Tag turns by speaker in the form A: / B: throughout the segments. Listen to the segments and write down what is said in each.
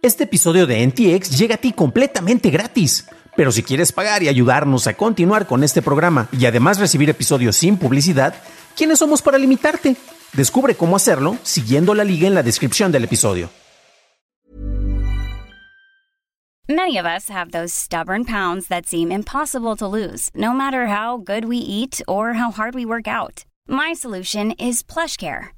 A: Este episodio de NTX llega a ti completamente gratis. Pero si quieres pagar y ayudarnos a continuar con este programa y además recibir episodios sin publicidad, ¿quiénes somos para limitarte? Descubre cómo hacerlo siguiendo la liga en la descripción del episodio.
B: Many of us have those stubborn pounds that seem impossible to lose, no matter how good we eat or how hard we work out. My solution is PlushCare.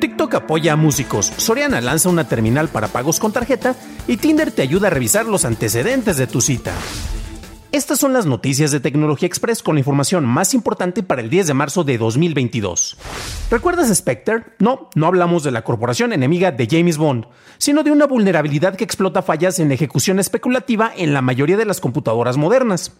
A: TikTok apoya a músicos, Soriana lanza una terminal para pagos con tarjeta y Tinder te ayuda a revisar los antecedentes de tu cita. Estas son las noticias de Tecnología Express con la información más importante para el 10 de marzo de 2022. ¿Recuerdas Spectre? No, no hablamos de la corporación enemiga de James Bond, sino de una vulnerabilidad que explota fallas en ejecución especulativa en la mayoría de las computadoras modernas.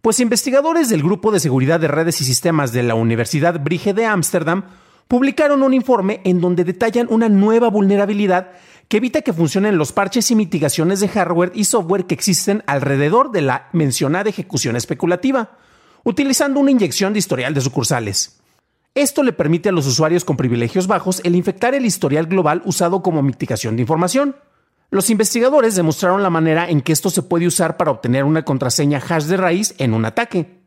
A: Pues investigadores del Grupo de Seguridad de Redes y Sistemas de la Universidad Brige de Ámsterdam publicaron un informe en donde detallan una nueva vulnerabilidad que evita que funcionen los parches y mitigaciones de hardware y software que existen alrededor de la mencionada ejecución especulativa, utilizando una inyección de historial de sucursales. Esto le permite a los usuarios con privilegios bajos el infectar el historial global usado como mitigación de información. Los investigadores demostraron la manera en que esto se puede usar para obtener una contraseña hash de raíz en un ataque.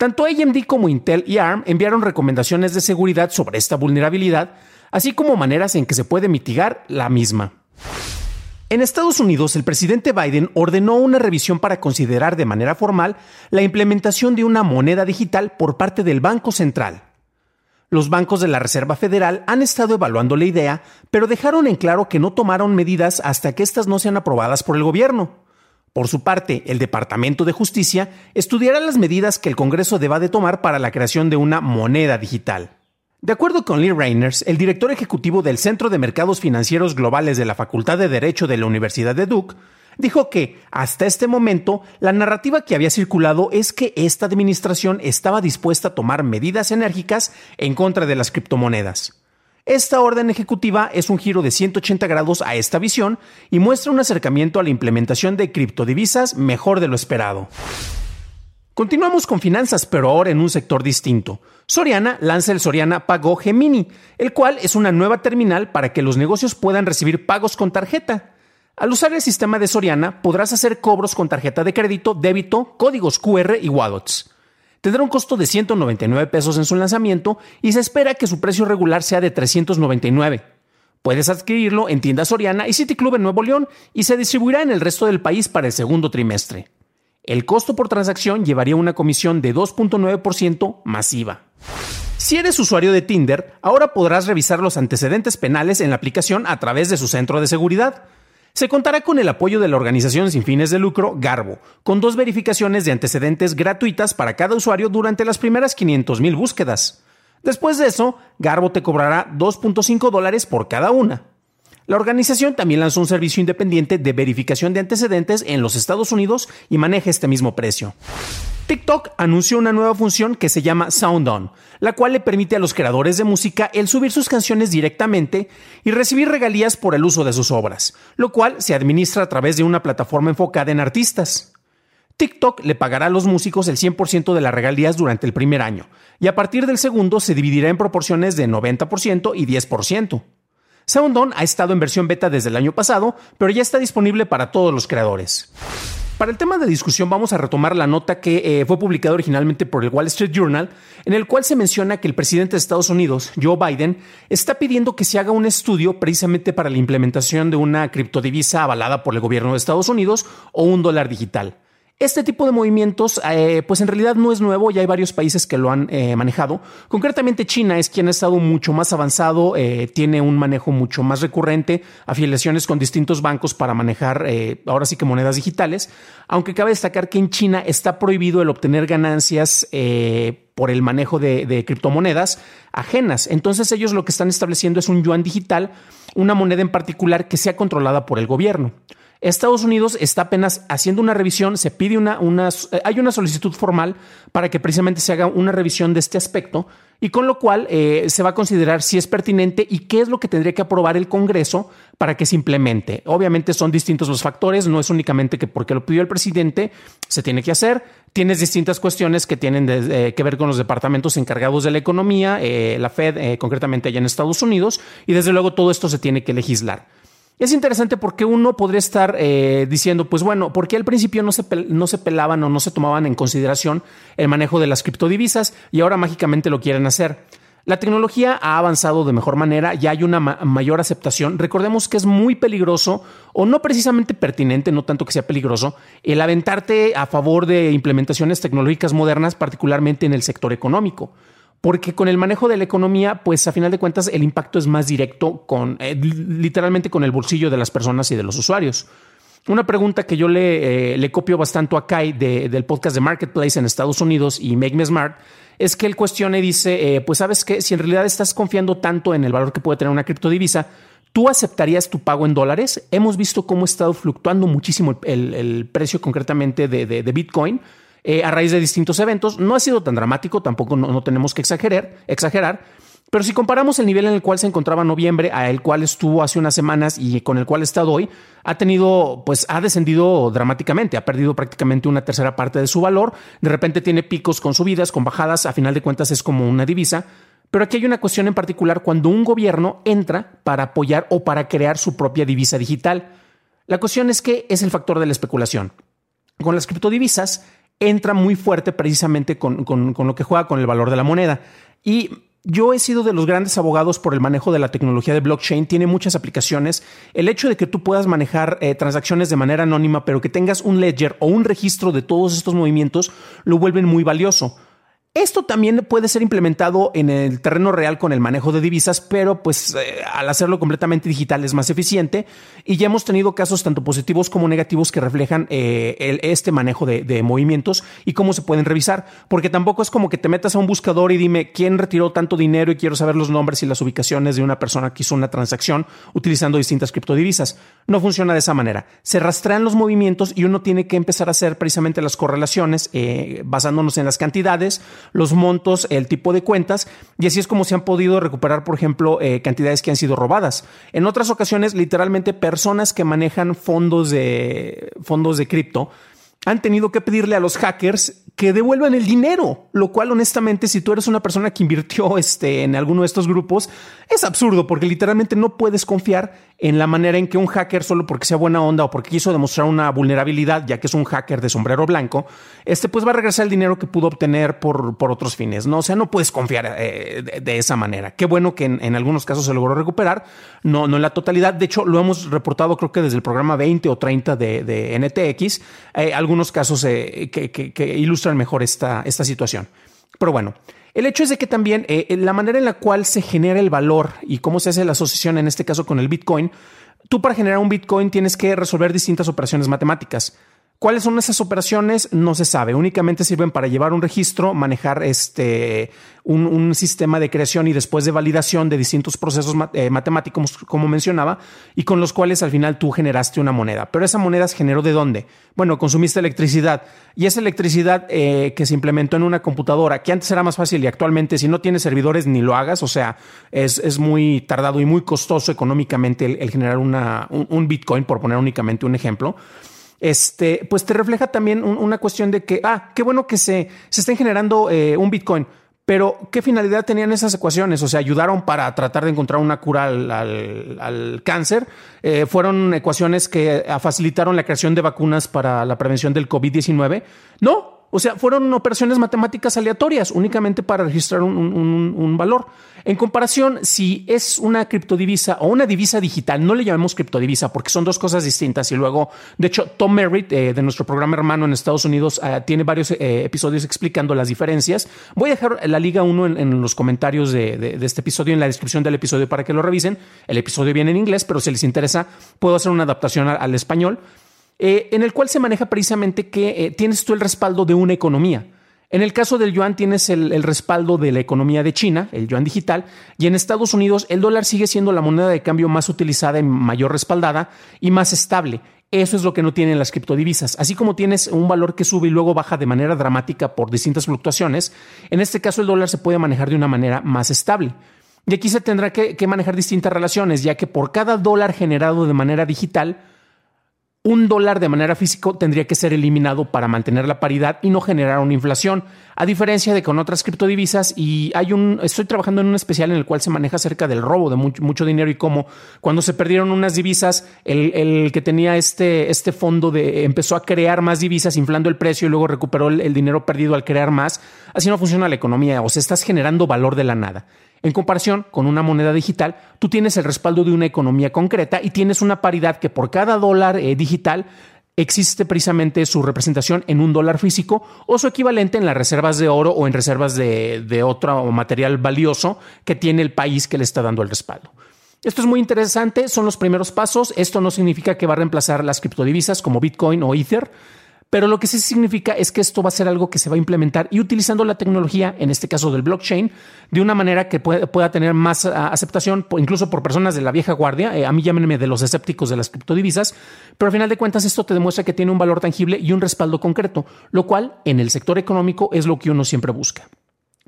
A: Tanto AMD como Intel y ARM enviaron recomendaciones de seguridad sobre esta vulnerabilidad, así como maneras en que se puede mitigar la misma. En Estados Unidos, el presidente Biden ordenó una revisión para considerar de manera formal la implementación de una moneda digital por parte del Banco Central. Los bancos de la Reserva Federal han estado evaluando la idea, pero dejaron en claro que no tomaron medidas hasta que éstas no sean aprobadas por el gobierno. Por su parte, el Departamento de Justicia estudiará las medidas que el Congreso deba de tomar para la creación de una moneda digital. De acuerdo con Lee Reiners, el director ejecutivo del Centro de Mercados Financieros Globales de la Facultad de Derecho de la Universidad de Duke, dijo que, hasta este momento, la narrativa que había circulado es que esta administración estaba dispuesta a tomar medidas enérgicas en contra de las criptomonedas. Esta orden ejecutiva es un giro de 180 grados a esta visión y muestra un acercamiento a la implementación de criptodivisas mejor de lo esperado. Continuamos con finanzas, pero ahora en un sector distinto. Soriana lanza el Soriana Pago Gemini, el cual es una nueva terminal para que los negocios puedan recibir pagos con tarjeta. Al usar el sistema de Soriana, podrás hacer cobros con tarjeta de crédito, débito, códigos QR y wallets. Tendrá un costo de 199 pesos en su lanzamiento y se espera que su precio regular sea de 399. Puedes adquirirlo en tiendas Soriana y City Club en Nuevo León y se distribuirá en el resto del país para el segundo trimestre. El costo por transacción llevaría una comisión de 2.9% masiva. Si eres usuario de Tinder, ahora podrás revisar los antecedentes penales en la aplicación a través de su centro de seguridad. Se contará con el apoyo de la organización sin fines de lucro Garbo, con dos verificaciones de antecedentes gratuitas para cada usuario durante las primeras 500.000 búsquedas. Después de eso, Garbo te cobrará 2.5 dólares por cada una. La organización también lanzó un servicio independiente de verificación de antecedentes en los Estados Unidos y maneja este mismo precio. TikTok anunció una nueva función que se llama Sound On, la cual le permite a los creadores de música el subir sus canciones directamente y recibir regalías por el uso de sus obras, lo cual se administra a través de una plataforma enfocada en artistas. TikTok le pagará a los músicos el 100% de las regalías durante el primer año, y a partir del segundo se dividirá en proporciones de 90% y 10%. SoundOn ha estado en versión beta desde el año pasado, pero ya está disponible para todos los creadores. Para el tema de discusión vamos a retomar la nota que eh, fue publicada originalmente por el Wall Street Journal, en el cual se menciona que el presidente de Estados Unidos, Joe Biden, está pidiendo que se haga un estudio precisamente para la implementación de una criptodivisa avalada por el gobierno de Estados Unidos o un dólar digital. Este tipo de movimientos, eh, pues en realidad no es nuevo, ya hay varios países que lo han eh, manejado. Concretamente China es quien ha estado mucho más avanzado, eh, tiene un manejo mucho más recurrente, afiliaciones con distintos bancos para manejar ahora sí que monedas digitales, aunque cabe destacar que en China está prohibido el obtener ganancias por el manejo de, de criptomonedas ajenas. Entonces ellos lo que están estableciendo es un yuan digital, una moneda en particular que sea controlada por el gobierno. Estados Unidos está apenas haciendo una revisión, se pide una, una, eh, hay una solicitud formal para que precisamente se haga una revisión de este aspecto y con lo cual eh, se va a considerar si es pertinente y qué es lo que tendría que aprobar el Congreso para que se implemente. Obviamente son distintos los factores, no es únicamente que porque lo pidió el presidente se tiene que hacer, tienes distintas cuestiones que tienen eh, que ver con los departamentos encargados de la economía, la Fed concretamente allá en Estados Unidos y desde luego todo esto se tiene que legislar. Es interesante porque uno podría estar eh, diciendo, pues bueno, ¿por qué al principio no se, no se pelaban o no se tomaban en consideración el manejo de las criptodivisas y ahora mágicamente lo quieren hacer? La tecnología ha avanzado de mejor manera, ya hay una mayor aceptación. Recordemos que es muy peligroso o no precisamente pertinente, no tanto que sea peligroso, el aventarte a favor de implementaciones tecnológicas modernas, particularmente en el sector económico porque con el manejo de la economía, pues a final de cuentas el impacto es más directo con eh, literalmente con el bolsillo de las personas y de los usuarios. Una pregunta que yo le, eh, le copio bastante a Kai del podcast de Marketplace en Estados Unidos y Make Me Smart es que él cuestiona y dice, eh, pues sabes que si en realidad estás confiando tanto en el valor que puede tener una criptodivisa, ¿tú aceptarías tu pago en dólares? Hemos visto cómo ha estado fluctuando muchísimo el, precio concretamente de, de Bitcoin eh, a raíz de distintos eventos. No ha sido tan dramático, tampoco no, tenemos que exagerar, exagerar. Pero si comparamos el nivel en el cual se encontraba noviembre a el cual estuvo hace unas semanas y con el cual está hoy, ha tenido, pues ha descendido dramáticamente, ha perdido prácticamente una tercera parte de su valor. De repente tiene picos con subidas, con bajadas, a final de cuentas es como una divisa. Pero aquí hay una cuestión en particular cuando un gobierno entra para apoyar o para crear su propia divisa digital. La cuestión es que es el factor de la especulación. Con las criptodivisas, entra muy fuerte precisamente con, lo que juega con el valor de la moneda. Y yo he sido de los grandes abogados por el manejo de la tecnología de blockchain. Tiene muchas aplicaciones. El hecho de que tú puedas manejar eh, transacciones de manera anónima, pero que tengas un ledger o un registro de todos estos movimientos, lo vuelven muy valioso. Esto también puede ser implementado en el terreno real con el manejo de divisas, pero pues eh, al hacerlo completamente digital es más eficiente y ya hemos tenido casos tanto positivos como negativos que reflejan eh, este manejo de, movimientos y cómo se pueden revisar, porque tampoco es como que te metas a un buscador y dime quién retiró tanto dinero y quiero saber los nombres y las ubicaciones de una persona que hizo una transacción utilizando distintas criptodivisas. No funciona de esa manera. Se rastrean los movimientos y uno tiene que empezar a hacer precisamente las correlaciones eh, basándonos en las cantidades los montos, el tipo de cuentas, y así es como se han podido recuperar, por ejemplo, eh, cantidades que han sido robadas. En otras ocasiones, literalmente personas que manejan fondos de fondos de cripto han tenido que pedirle a los hackers que devuelvan el dinero, lo cual honestamente si tú eres una persona que invirtió este, en alguno de estos grupos, es absurdo porque literalmente no puedes confiar en la manera en que un hacker, solo porque sea buena onda o porque quiso demostrar una vulnerabilidad, ya que es un hacker de sombrero blanco, este pues va a regresar el dinero que pudo obtener por, por otros fines, ¿no? O sea, no puedes confiar eh, de, esa manera. Qué bueno que en, algunos casos se logró recuperar, no, no en la totalidad. De hecho, lo hemos reportado creo que desde el programa 20 o 30 de, NTX, eh, algunos casos eh, que, ilustran mejor esta, esta situación. Pero bueno, el hecho es de que también eh, la manera en la cual se genera el valor y cómo se hace la asociación, en este caso con el Bitcoin, tú para generar un Bitcoin tienes que resolver distintas operaciones matemáticas. ¿Cuáles son esas operaciones? No se sabe. Únicamente sirven para llevar un registro, manejar este, un, sistema de creación y después de validación de distintos procesos eh, matemáticos, como mencionaba, y con los cuales al final tú generaste una moneda. Pero esa moneda se generó de dónde? Bueno, consumiste electricidad y esa electricidad eh, que se implementó en una computadora, que antes era más fácil y actualmente si no tienes servidores ni lo hagas, o sea, es, muy tardado y muy costoso económicamente el, generar una, un Bitcoin, por poner únicamente un ejemplo este, pues te refleja también una cuestión de que, ah, qué bueno que se, se estén generando eh, un Bitcoin. Pero, ¿qué finalidad tenían esas ecuaciones? O sea, ayudaron para tratar de encontrar una cura al, cáncer. Eh, fueron ecuaciones que facilitaron la creación de vacunas para la prevención del COVID-19. No, o sea, fueron operaciones matemáticas aleatorias únicamente para registrar un, valor. En comparación, si es una criptodivisa o una divisa digital, no le llamemos criptodivisa porque son dos cosas distintas. Y luego, de hecho, Tom Merritt eh, de nuestro programa hermano en Estados Unidos eh, tiene varios eh, episodios explicando las diferencias. Voy a dejar la liga 1 en, los comentarios de, este episodio, en la descripción del episodio para que lo revisen. El episodio viene en inglés, pero si les interesa, puedo hacer una adaptación al español. Eh, en el cual se maneja precisamente que eh, tienes tú el respaldo de una economía. En el caso del yuan tienes el, respaldo de la economía de China, el yuan digital, y en Estados Unidos el dólar sigue siendo la moneda de cambio más utilizada y mayor respaldada y más estable. Eso es lo que no tienen las criptodivisas. Así como tienes un valor que sube y luego baja de manera dramática por distintas fluctuaciones, en este caso el dólar se puede manejar de una manera más estable. Y aquí se tendrá que, que manejar distintas relaciones, ya que por cada dólar generado de manera digital, un dólar de manera física tendría que ser eliminado para mantener la paridad y no generar una inflación, a diferencia de con otras criptodivisas. Y hay un, estoy trabajando en un especial en el cual se maneja acerca del robo de mucho, dinero y cómo cuando se perdieron unas divisas, el, que tenía este, este fondo de empezó a crear más divisas, inflando el precio y luego recuperó el, el dinero perdido al crear más. Así no funciona la economía, o sea, estás generando valor de la nada. En comparación con una moneda digital, tú tienes el respaldo de una economía concreta y tienes una paridad que por cada dólar eh, digital existe precisamente su representación en un dólar físico o su equivalente en las reservas de oro o en reservas de, otro material valioso que tiene el país que le está dando el respaldo. Esto es muy interesante, son los primeros pasos. Esto no significa que va a reemplazar las criptodivisas como Bitcoin o Ether pero lo que sí significa es que esto va a ser algo que se va a implementar y utilizando la tecnología, en este caso del blockchain, de una manera que pueda, tener más ah, aceptación, incluso por personas de la vieja guardia. Eh, a mí llámenme de los escépticos de las criptodivisas, pero al final de cuentas esto te demuestra que tiene un valor tangible y un respaldo concreto, lo cual en el sector económico es lo que uno siempre busca.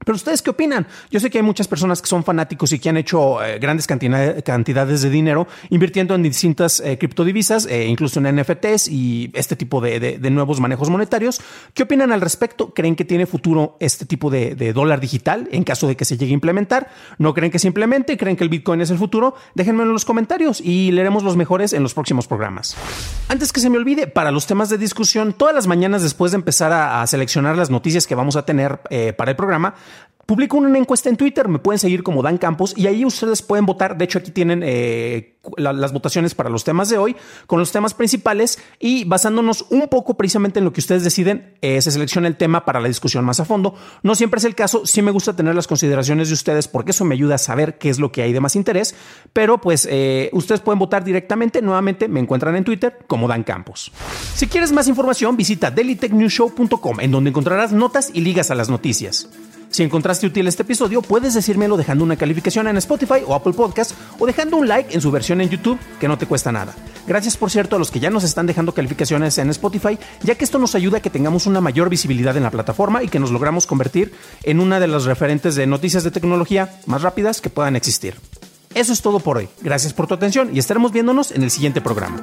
A: Pero ustedes qué opinan? Yo sé que hay muchas personas que son fanáticos y que han hecho eh, grandes cantidades de dinero invirtiendo en distintas eh, criptodivisas, eh, incluso en NFTs y este tipo de, nuevos manejos monetarios. ¿Qué opinan al respecto? ¿Creen que tiene futuro este tipo de, dólar digital en caso de que se llegue a implementar? ¿No creen que se implemente? ¿Creen que el Bitcoin es el futuro? Déjenmelo en los comentarios y leeremos los mejores en los próximos programas. Antes que se me olvide, para los temas de discusión, todas las mañanas después de empezar a, seleccionar las noticias que vamos a tener para el programa, Publico una encuesta en Twitter, me pueden seguir como Dan Campos y ahí ustedes pueden votar. De hecho, aquí tienen eh, las votaciones para los temas de hoy, con los temas principales y basándonos un poco precisamente en lo que ustedes deciden, eh, se selecciona el tema para la discusión más a fondo. No siempre es el caso, sí me gusta tener las consideraciones de ustedes porque eso me ayuda a saber qué es lo que hay de más interés, pero pues eh, ustedes pueden votar directamente. Nuevamente me encuentran en Twitter como Dan Campos. Si quieres más información, visita dailytechnewshow.com en donde encontrarás notas y ligas a las noticias. Si encontraste útil este episodio, puedes decírmelo dejando una calificación en Spotify o Apple Podcast o dejando un like en su versión en YouTube, que no te cuesta nada. Gracias, por cierto, a los que ya nos están dejando calificaciones en Spotify, ya que esto nos ayuda a que tengamos una mayor visibilidad en la plataforma y que nos logramos convertir en una de las referentes de noticias de tecnología más rápidas que puedan existir. Eso es todo por hoy. Gracias por tu atención y estaremos viéndonos en el siguiente programa.